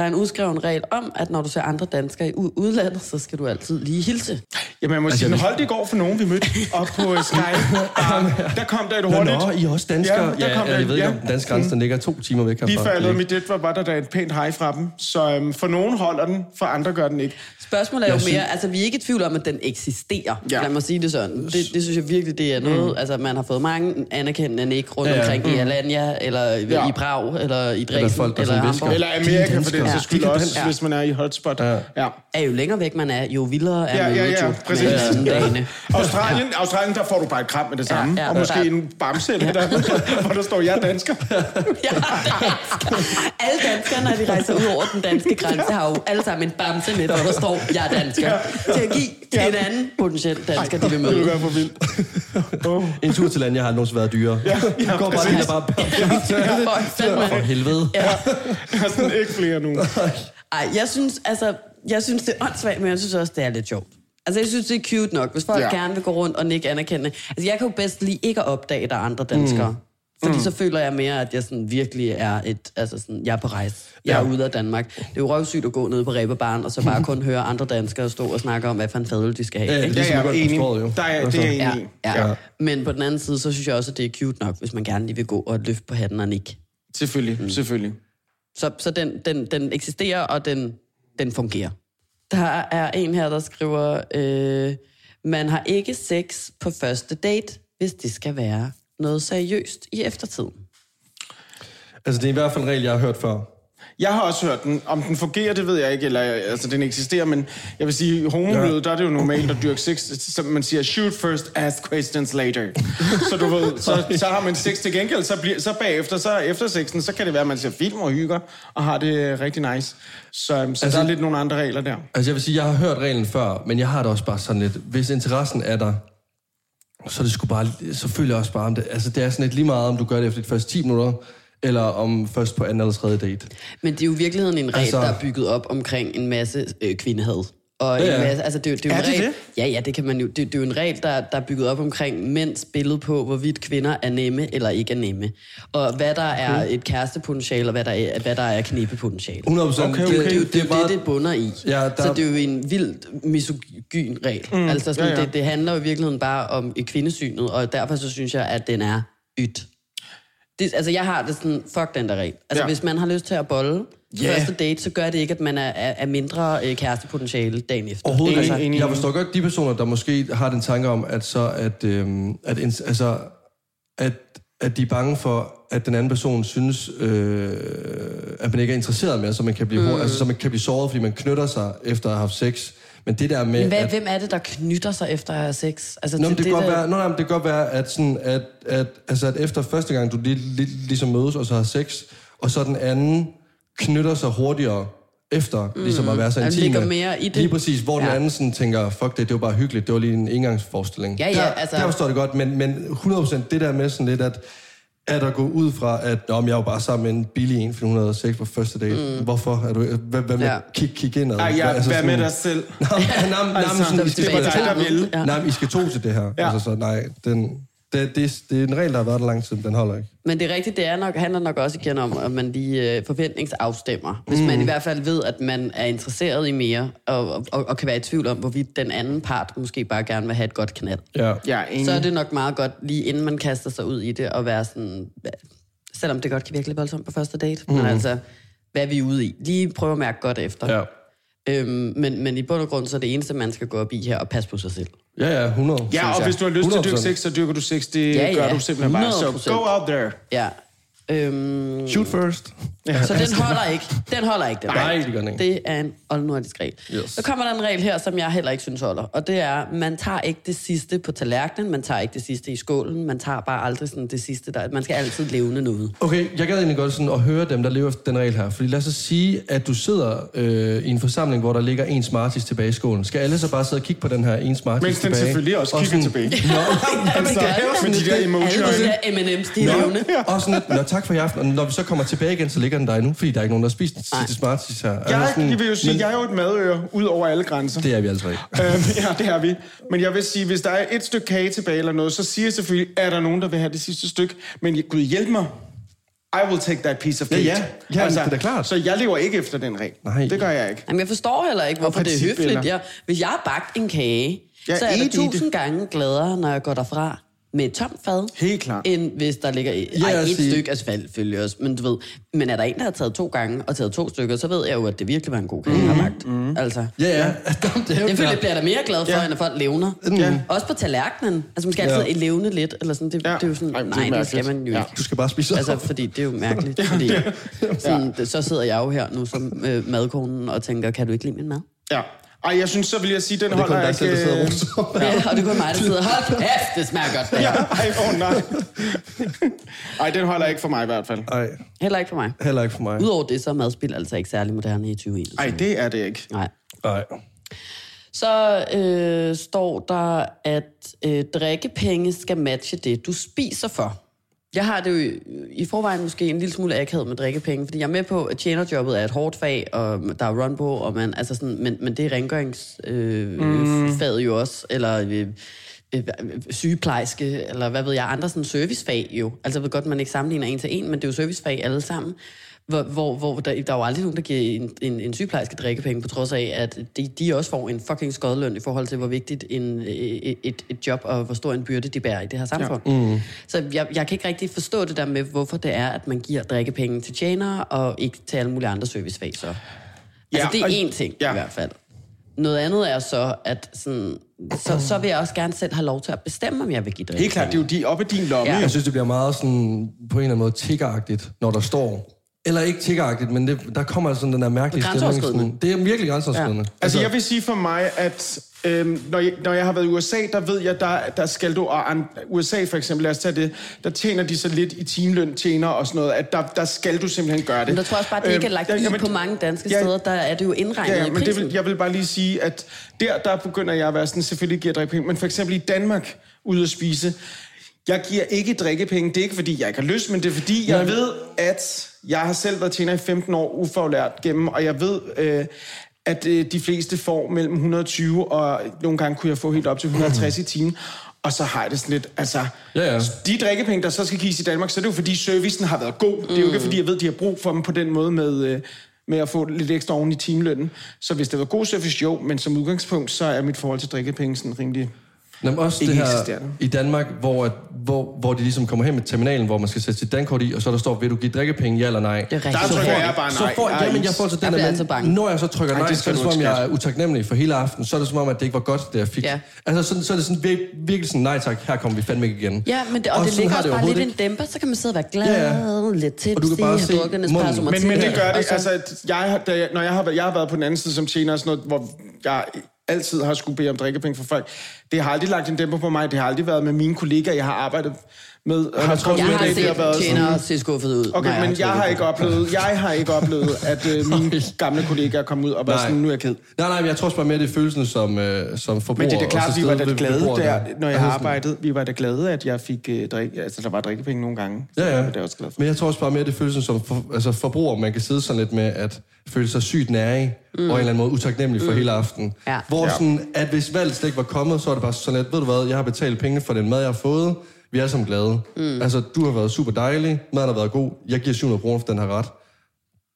der er en udskreven regel om, at når du ser andre danskere i udlandet, så skal du altid lige hilse. Jamen, jeg må Altså, sige, jeg holdt i går for nogen, vi mødte op på Skype. Um, der kom der et hurtigt. nå, I er også danskere. Ja, Ja, der kom ja, der- jeg ved ikke, ja. om den danske grænse, den ligger to timer væk herfra. Lige før jeg lavede Det- mit det, var, var der da et pænt hej fra dem. Så øhm, for nogen holder den, for andre gør den ikke. Spørgsmålet er jo Jeg mere, synes- altså vi er ikke i tvivl om, at den eksisterer. Ja. Ja. Lad mig sige det sådan. Det, det synes jeg virkelig, det er noget, mm. altså man har fået mange anerkendende nik rundt Ja, ja, ja. omkring mm. i Alanya, eller Ja. ja. i Prag, eller i Dresden, folk, der eller, sådan eller. Hamburg. Eller Amerika, for den sags skyld også, dansk. hvis man er i hotspot. Ja. ja. Er jo længere væk man er, jo vildere er Ja, ja, ja, jo præcis. med øh, dagene. Australien, Australien, der får du bare et kram med det samme. ja, og ja. måske Ja. en bamse eller ja. der, hvor der står, jeg er dansker. Ja, dansker. Alle danskere, når de rejser ud over den danske grænse, har jo alle sammen en bamse med, hvor der står, jeg er dansker. Til at give til en anden potentiel dansker, de vil Det vil møde. være for vildt. Oh. En tur til land, jeg har aldrig nogensinde været dyrere. Ja, ja, går bare lige og bare... For fandme. For helvede. Ja. Jeg har sådan ikke flere nu. Ej, jeg synes, altså, jeg synes, det er åndssvagt, men jeg synes også, det er lidt sjovt. Altså, jeg synes, det er cute nok, hvis folk Ja. gerne vil gå rundt og nikke anerkendende. Altså, jeg kan jo bedst lige ikke at opdage, at der er andre danskere. Mm. Fordi mm. så føler jeg mere, at jeg sådan virkelig er et, altså sådan, jeg er på rejse. Jeg er Ja. ude af Danmark. Det er jo røvsygt at gå ned på Ræberbaren, og så bare kun høre andre danskere stå og snakke om, hvad for en fadøl de skal have. Ikke? det er så godt enig. jo. Der er, Altså. det er jeg Ja, enig ja. Ja. ja. Men på den anden side, så synes jeg også, at det er cute nok, hvis man gerne lige vil gå og løfte på hatten og nikke. Selvfølgelig, mm. selvfølgelig. Så, så den, den, den eksisterer, og den, den fungerer. Der er en her, der skriver, øh, man har ikke sex på første date, hvis det skal være noget seriøst i eftertiden. Altså, det er i hvert fald en regel, jeg har hørt før. Jeg har også hørt den. Om den fungerer, det ved jeg ikke, eller altså, den eksisterer, men jeg vil sige, i homolivet, ja. der er det jo normalt at dyrke sex, som man siger, shoot first, ask questions later. så du ved, så, så har man sex til gengæld, så, bliver, så bagefter, så efter sexen, så kan det være, at man ser film og hygger, og har det øh, rigtig nice. Så, så altså, der er lidt nogle andre regler der. Altså, jeg vil sige, jeg har hørt reglen før, men jeg har det også bare sådan lidt... Hvis interessen er der, så det sgu bare... Så føler jeg også bare om det. Altså, det er sådan lidt lige meget, om du gør det efter de første 10 minutter, eller om først på anden eller tredje date. Men det er jo i virkeligheden en regel, Altså- der er bygget op omkring en masse øh, kvindehad. Og Ja, ja, en masse, altså det, er jo- det er, jo Er en det regel, det? Ja, ja, det kan man jo. Det, det er jo en regel, der, der er bygget op omkring mænds billede på, hvorvidt kvinder er nemme eller ikke er nemme. Og hvad der er et kærestepotentiale, og hvad der er, hvad der er knibepotentiale. 100 procent. Okay, okay. Det, det, er jo- det, det er jo meget- det, det bunder i. Ja, der-. Så det er jo en vild misogyn regel. Mm, altså sådan, ja, ja. Det, det handler jo i virkeligheden bare om et kvindesynet, og derfor så synes jeg, at den er ydt. Det, altså jeg har det sådan, fuck den der regel. Altså Ja. hvis man har lyst til at bolle yeah. første date, så gør det ikke, at man er, er, er mindre øh, kærestepotentiale dagen efter. Overhovedet Enig, ikke. Jeg forstår godt de personer, der måske har den tanke om, at så at, øhm, at, altså, at, at de er bange for, at den anden person synes, øh, at man ikke er interesseret mere, så man kan blive, mm. altså, så man kan blive såret, fordi man knytter sig efter at have haft sex. Men det der med, Men hvad, at... hvem er det, der knytter sig efter at have sex? Altså, Nå, men det, kan godt der- være, nå, nej, men det kan godt være, at, sådan, at, at, altså, at efter første gang, du lige, lige, ligesom mødes og så har sex, og så den anden knytter sig hurtigere efter, mm. ligesom at være så intim. ligger mere i det. Lige præcis, hvor ja. den anden sådan tænker, fuck det, det var bare hyggeligt, det var lige en engangsforestilling. Ja, ja, der, altså- Der forstår det godt, men, men 100% det der med sådan lidt, at at at gå ud fra, at Nå, men jeg er jo bare sammen med en billig en, havde sex på første date. Mm. Hvorfor? Er du, hvad, hvad med Ja. kig, kig indad? Ej, ja, Altså vær sådan- med dig selv. Nå, nej, nej, nej, Altså, men sådan, det I skal, to. Ja. nej, men I skal to til det her. Ja. Altså, så nej, den... Det, det, det er en regel, der har været der lang tid, den holder ikke. Men det er rigtigt, det er nok, handler nok også igen om, at man lige øh, forventningsafstemmer. Hvis mm. man i hvert fald ved, at man er interesseret i mere, og, og, og kan være i tvivl om, hvorvidt den anden part måske bare gerne vil have et godt knald. Ja. Er enig. Så er det nok meget godt, lige inden man kaster sig ud i det, og være sådan... Selvom det godt kan virke lidt voldsomt på første date, mm. men altså, hvad er vi ude i? Lige prøve at mærke godt efter. Ja. Øhm, men, men i bund og grund, så er det eneste, man skal gå op i her, og passe på sig selv. Ja, ja, 100. Ja, og hvis du har lyst til at dyrke 100%. sex, så dyrker du sex. Det Ja, gør ja. du simpelthen bare. Så 100%. go out there. Ja. Øhm, Shoot first. så den holder ikke. Den holder ikke, den Nej, det gør den ikke. Det er en oldnordisk regel. Yes. Så kommer der en regel her, som jeg heller ikke synes holder. Og det er, man tager ikke det sidste på tallerkenen, man tager ikke det sidste i skålen, man tager bare aldrig sådan det sidste. Der, man skal altid levne noget. Okay, jeg gad egentlig godt sådan at høre dem, der lever efter den regel her. Fordi lad os så sige, at du sidder øh, i en forsamling, hvor der ligger en smarties tilbage i skålen. Skal alle så bare sidde og kigge på den her en smarties Mens den tilbage? selvfølgelig også Og kigger sådan- tilbage. Nå, Altså, med de der emoji Alle de der M&M's, de er levende. og sådan nå tak for i aften. Og når vi så kommer tilbage igen, så ligger den der endnu, fordi der er ikke nogen, der har spist den sidste smarties her. Altså Jeg, sådan- jeg vil jo sige, men jeg er jo et madøre ud over alle grænser. Det er vi altså ikke. Øhm, ja, det er vi. Men jeg vil sige, hvis der er et stykke kage tilbage eller noget, så siger jeg selvfølgelig, er der nogen, der vil have det sidste stykke. Men Gud hjælp mig. I will take that piece of cake. Ja, ja. Ja, det er klart. Så jeg lever ikke efter den regel. Nej. Det gør jeg ikke. Jamen, jeg forstår heller ikke, hvorfor det er høfligt. Jeg, hvis jeg har bagt en kage, Jeg så er det. tusind gange gladere, når jeg går derfra med et tomt fad, Helt klart. end hvis der ligger ej, jeg et siger- stykke asfalt, selvfølgelig også. Men du ved, men er der en, der har taget to gange og taget to stykker, så ved jeg jo, at det virkelig var en god kage, jeg har bagt. Mm. Altså. Ja, ja. det er Jeg føler, jeg bliver da mere glad for, Ja. ja. end at folk levner. Ja. Også på tallerkenen. Altså, man skal altid Ja. ja. levne lidt, eller sådan. Det, Ja. ja. det er jo sådan, Ej, men det nej, det skal man jo Ja. ikke. Du skal bare spise Altså, fordi det er jo mærkeligt, fordi sådan, det, så sidder jeg jo her nu som øh, madkonen og tænker, kan du ikke lide min mad? Ja. Ej, jeg synes, så vil jeg sige, den Det er holder dig selv, der sidder og ikke... roser. Ja. og det er kun mig, der sidder, hold kæft, det smager godt. Det Ja, ej, åh oh, nej. Ej, den holder ikke for mig i hvert fald. Nej, Heller ikke for mig. heller ikke for mig. Udover det, så er madspil altså ikke særlig moderne i 2021. Ej, det er det ikke. Nej. Nej. Så øh, står der, at øh, drikkepenge skal matche det, du spiser for. Jeg har det jo i- forvejen måske en lille smule akavet med drikkepenge, fordi jeg er med på, at tjenerjobbet er et hårdt fag, og der er run på, og man, altså sådan, men, men det er rengøringsfaget øh, mm. jo også, eller øh, øh, sygeplejerske, eller hvad ved jeg, andre sådan servicefag jo. Altså jeg ved godt, man ikke sammenligner en til en, men det er jo servicefag alle sammen. Hvor, hvor, hvor der, der er jo aldrig nogen, der giver en, en, en sygeplejerske drikkepenge, på trods af, at de, de også får en fucking skodløn i forhold til, hvor vigtigt en, et, et, et job og hvor stor en byrde de bærer i det her samfund. Ja. Mm. Så jeg, jeg kan ikke rigtig forstå det der med, hvorfor det er, at man giver drikkepenge til tjenere, og ikke til alle mulige andre servicefag. Så. Altså, Ja, det er én ting ja. i hvert fald. Noget andet er så, at sådan, så, så vil jeg også gerne selv have lov til at bestemme, om jeg vil give drikkepenge. Helt klart, det er jo de op i din lomme. Ja. Jeg synes, det bliver meget sådan, på en eller anden måde tiggeragtigt, når der står... Eller ikke tiggeragtigt, men det, der kommer altså sådan den der mærkelige stemning. Sådan, det er virkelig grænseoverskridende. Ja. Altså, jeg vil sige for mig, at øhm, når, jeg, når jeg har været i USA, der ved jeg, der, der skal du... Og an, USA for eksempel, lad os tage det, der tjener de så lidt i timeløn, tjener og sådan noget, at der, der skal du simpelthen gøre det. Men der tror jeg også bare, at det ikke er Øhm, lagt ja, i jamen, på mange danske ja, steder. Der er det jo indregnet Ja, ja, i men det prisen. vil, jeg vil bare lige sige, at der, der begynder jeg at være sådan, selvfølgelig giver jeg drikkepenge, men for eksempel i Danmark, ude at spise, jeg giver ikke drikkepenge. Det er ikke, fordi jeg ikke har lyst, men det er, fordi jeg ved, at jeg har selv været tjener i 15 år ufaglært gennem, og jeg ved, øh, at øh, de fleste får mellem 120, og nogle gange kunne jeg få helt op til 160 i timen. Og så har jeg det sådan lidt, altså, Ja, ja. de drikkepenge, der så skal gives i Danmark, så er det jo fordi servicen har været god. Det er jo ikke fordi, jeg ved, de har brug for dem på den måde med, øh, med at få lidt ekstra oven i timelønnen. Så hvis det var god service, jo, men som udgangspunkt, så er mit forhold til drikkepenge sådan rimelig... Nå, men også Ikke det her i Danmark, hvor, at, hvor, hvor de ligesom kommer hen med terminalen, hvor man skal sætte sit dankort i, og så der står, vil du give drikkepenge, ja eller nej? Det er rigtigt. Der Så trykker får- jeg bare Så nej. får, Ej, jamen, jeg får så den der, bange. men når jeg så trykker Ej, nej, det så er det som om, jeg er utaknemmelig for hele aften. Så er det som om, at det ikke var godt, det jeg fik. Ja. Altså, så, så er det sådan vir- virkelig sådan, nej tak, her kommer vi fandme ikke igen. Ja, men det, og, og det ligger også bare lidt en dæmper, så kan man sidde og være glad, Ja, ja, lidt tipsy, Og du kan bare se Men, men det gør det, så- altså, at jeg, har- da når jeg har, været- jeg har været på den anden side som tjener og sådan noget, hvor jeg altid har skulle bede om drikkepenge for folk. Det har aldrig lagt en dæmper på mig. Det har aldrig været med mine kollegaer, jeg har arbejdet med. Har tror, Jeg har det, det har set tjenere se skuffet ud. Okay, men jeg har trykket ikke oplevet, jeg har ikke oplevet, at øh, mine gamle kollegaer kom ud og var Nej. sådan, nu er jeg ked. Nej, nej, men jeg tror bare mere, det er følelsen som, øh, som forbruger. Men det er da og klart, vi var da glade der, når jeg har arbejdet. Vi var da glade, at jeg fik øh, drik, altså der var drikkepenge nogle gange. Ja, ja. Det er jeg også glad for. Men jeg tror også bare mere, det er følelsen som for, altså forbruger, man kan sidde sådan lidt med at føle sig sygt nærig, mm. og en eller anden måde utaknemmelig for hele aftenen. Ja. Hvor sådan, at hvis valget slet ikke var kommet, så er det bare sådan lidt, ved du hvad, jeg har betalt penge for den mad, jeg har fået, Vi er alle sammen glade. Mm. Altså, du har været super dejlig, maden har været god, jeg giver 700 kroner for den her ret.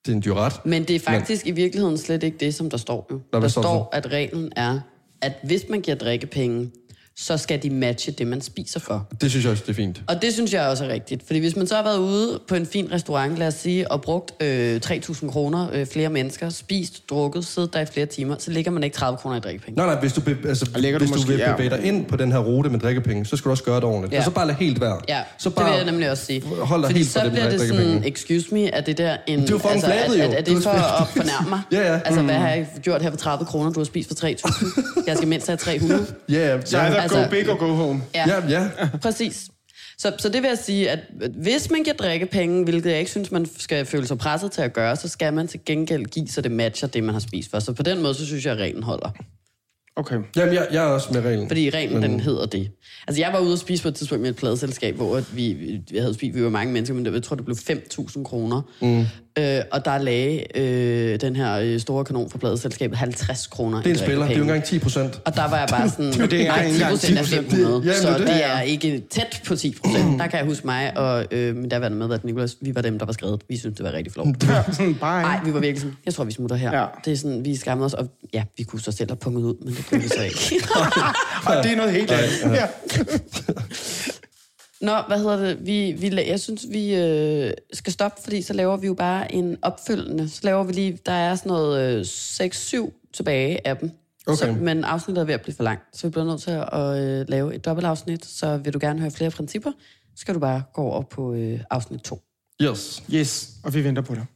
Det er en dyr ret. Men det er faktisk Men... i virkeligheden slet ikke det, som der står. Jo. der står der står, at reglen er, at hvis man giver drikkepenge, så skal de matche det, man spiser for. Det synes jeg også, det er fint. Og det synes jeg også er rigtigt. Fordi hvis man så har været ude på en fin restaurant, lad os sige, og brugt øh, 3.000 kroner, øh, flere mennesker, spist, drukket, siddet der i flere timer, så ligger man ikke 30 kroner i drikkepenge. Nej, nej, hvis du, be, altså, du hvis du måske- vil ja. bevæge dig ind på den her rute med drikkepenge, så skal du også gøre det ordentligt. Ja. Og så bare lade helt være. Ja, så det bare vil jeg nemlig også sige. Hold dig Fordi helt så fra det med bliver det drikkepenge. sådan, excuse me, er det der en... Det er flabet, er, jo. er, er Du det for at fornærme mig? Ja, ja. Altså, hvad Mm. har jeg gjort her for 30 kroner, du har spist for 3.000? Jeg skal mindst have 300. Ja, ja. Altså- go big or go home. Ja, ja, ja. præcis. Så, så det vil jeg sige, at hvis man giver drikkepenge, hvilket jeg ikke synes, man skal føle sig presset til at gøre, så skal man til gengæld give, så det matcher det, man har spist for. Så på den måde, så synes jeg, at reglen holder. Okay. Jamen, jeg, jeg er også med reglen. Fordi reglen, den hedder det. Altså, jeg var ude og spise på et tidspunkt med et pladeselskab, hvor at vi, vi havde spist, vi var mange mennesker, men det, jeg tror, det blev 5.000 kroner. Mm. Øh, og der lagde øh, den her øh, store kanon fra pladeselskabet 50 kroner Det er en spiller. Det er jo engang 10 procent. Og der var jeg bare sådan, det er nej, ikke 10 engang procent er 10%. 500, Det- jamen, så det er det, det. det er ikke tæt på 10 procent. Der kan jeg huske mig og øh, min daværende med, at Nicolas, vi var dem, der var skrevet. Vi synes det var rigtig flot. Nej, vi var virkelig sådan, jeg tror, vi smutter her. Ja. Det er sådan, vi skammede os, og ja, vi kunne så selv have punget ud, men det ikke. Og det er noget helt andet. Ja. Nå, hvad hedder det? Vi, vi, jeg synes, vi øh, skal stoppe, fordi så laver vi jo bare en opfølgende. Så laver vi lige, der er sådan noget øh, 6-7 tilbage af dem. Okay. Så, men afsnittet er ved at blive for langt, så vi bliver nødt til at øh, lave et dobbeltafsnit. Så vil du gerne høre flere principper, så skal du bare gå over på øh, afsnit 2. Yes. Yes, og vi venter på dig.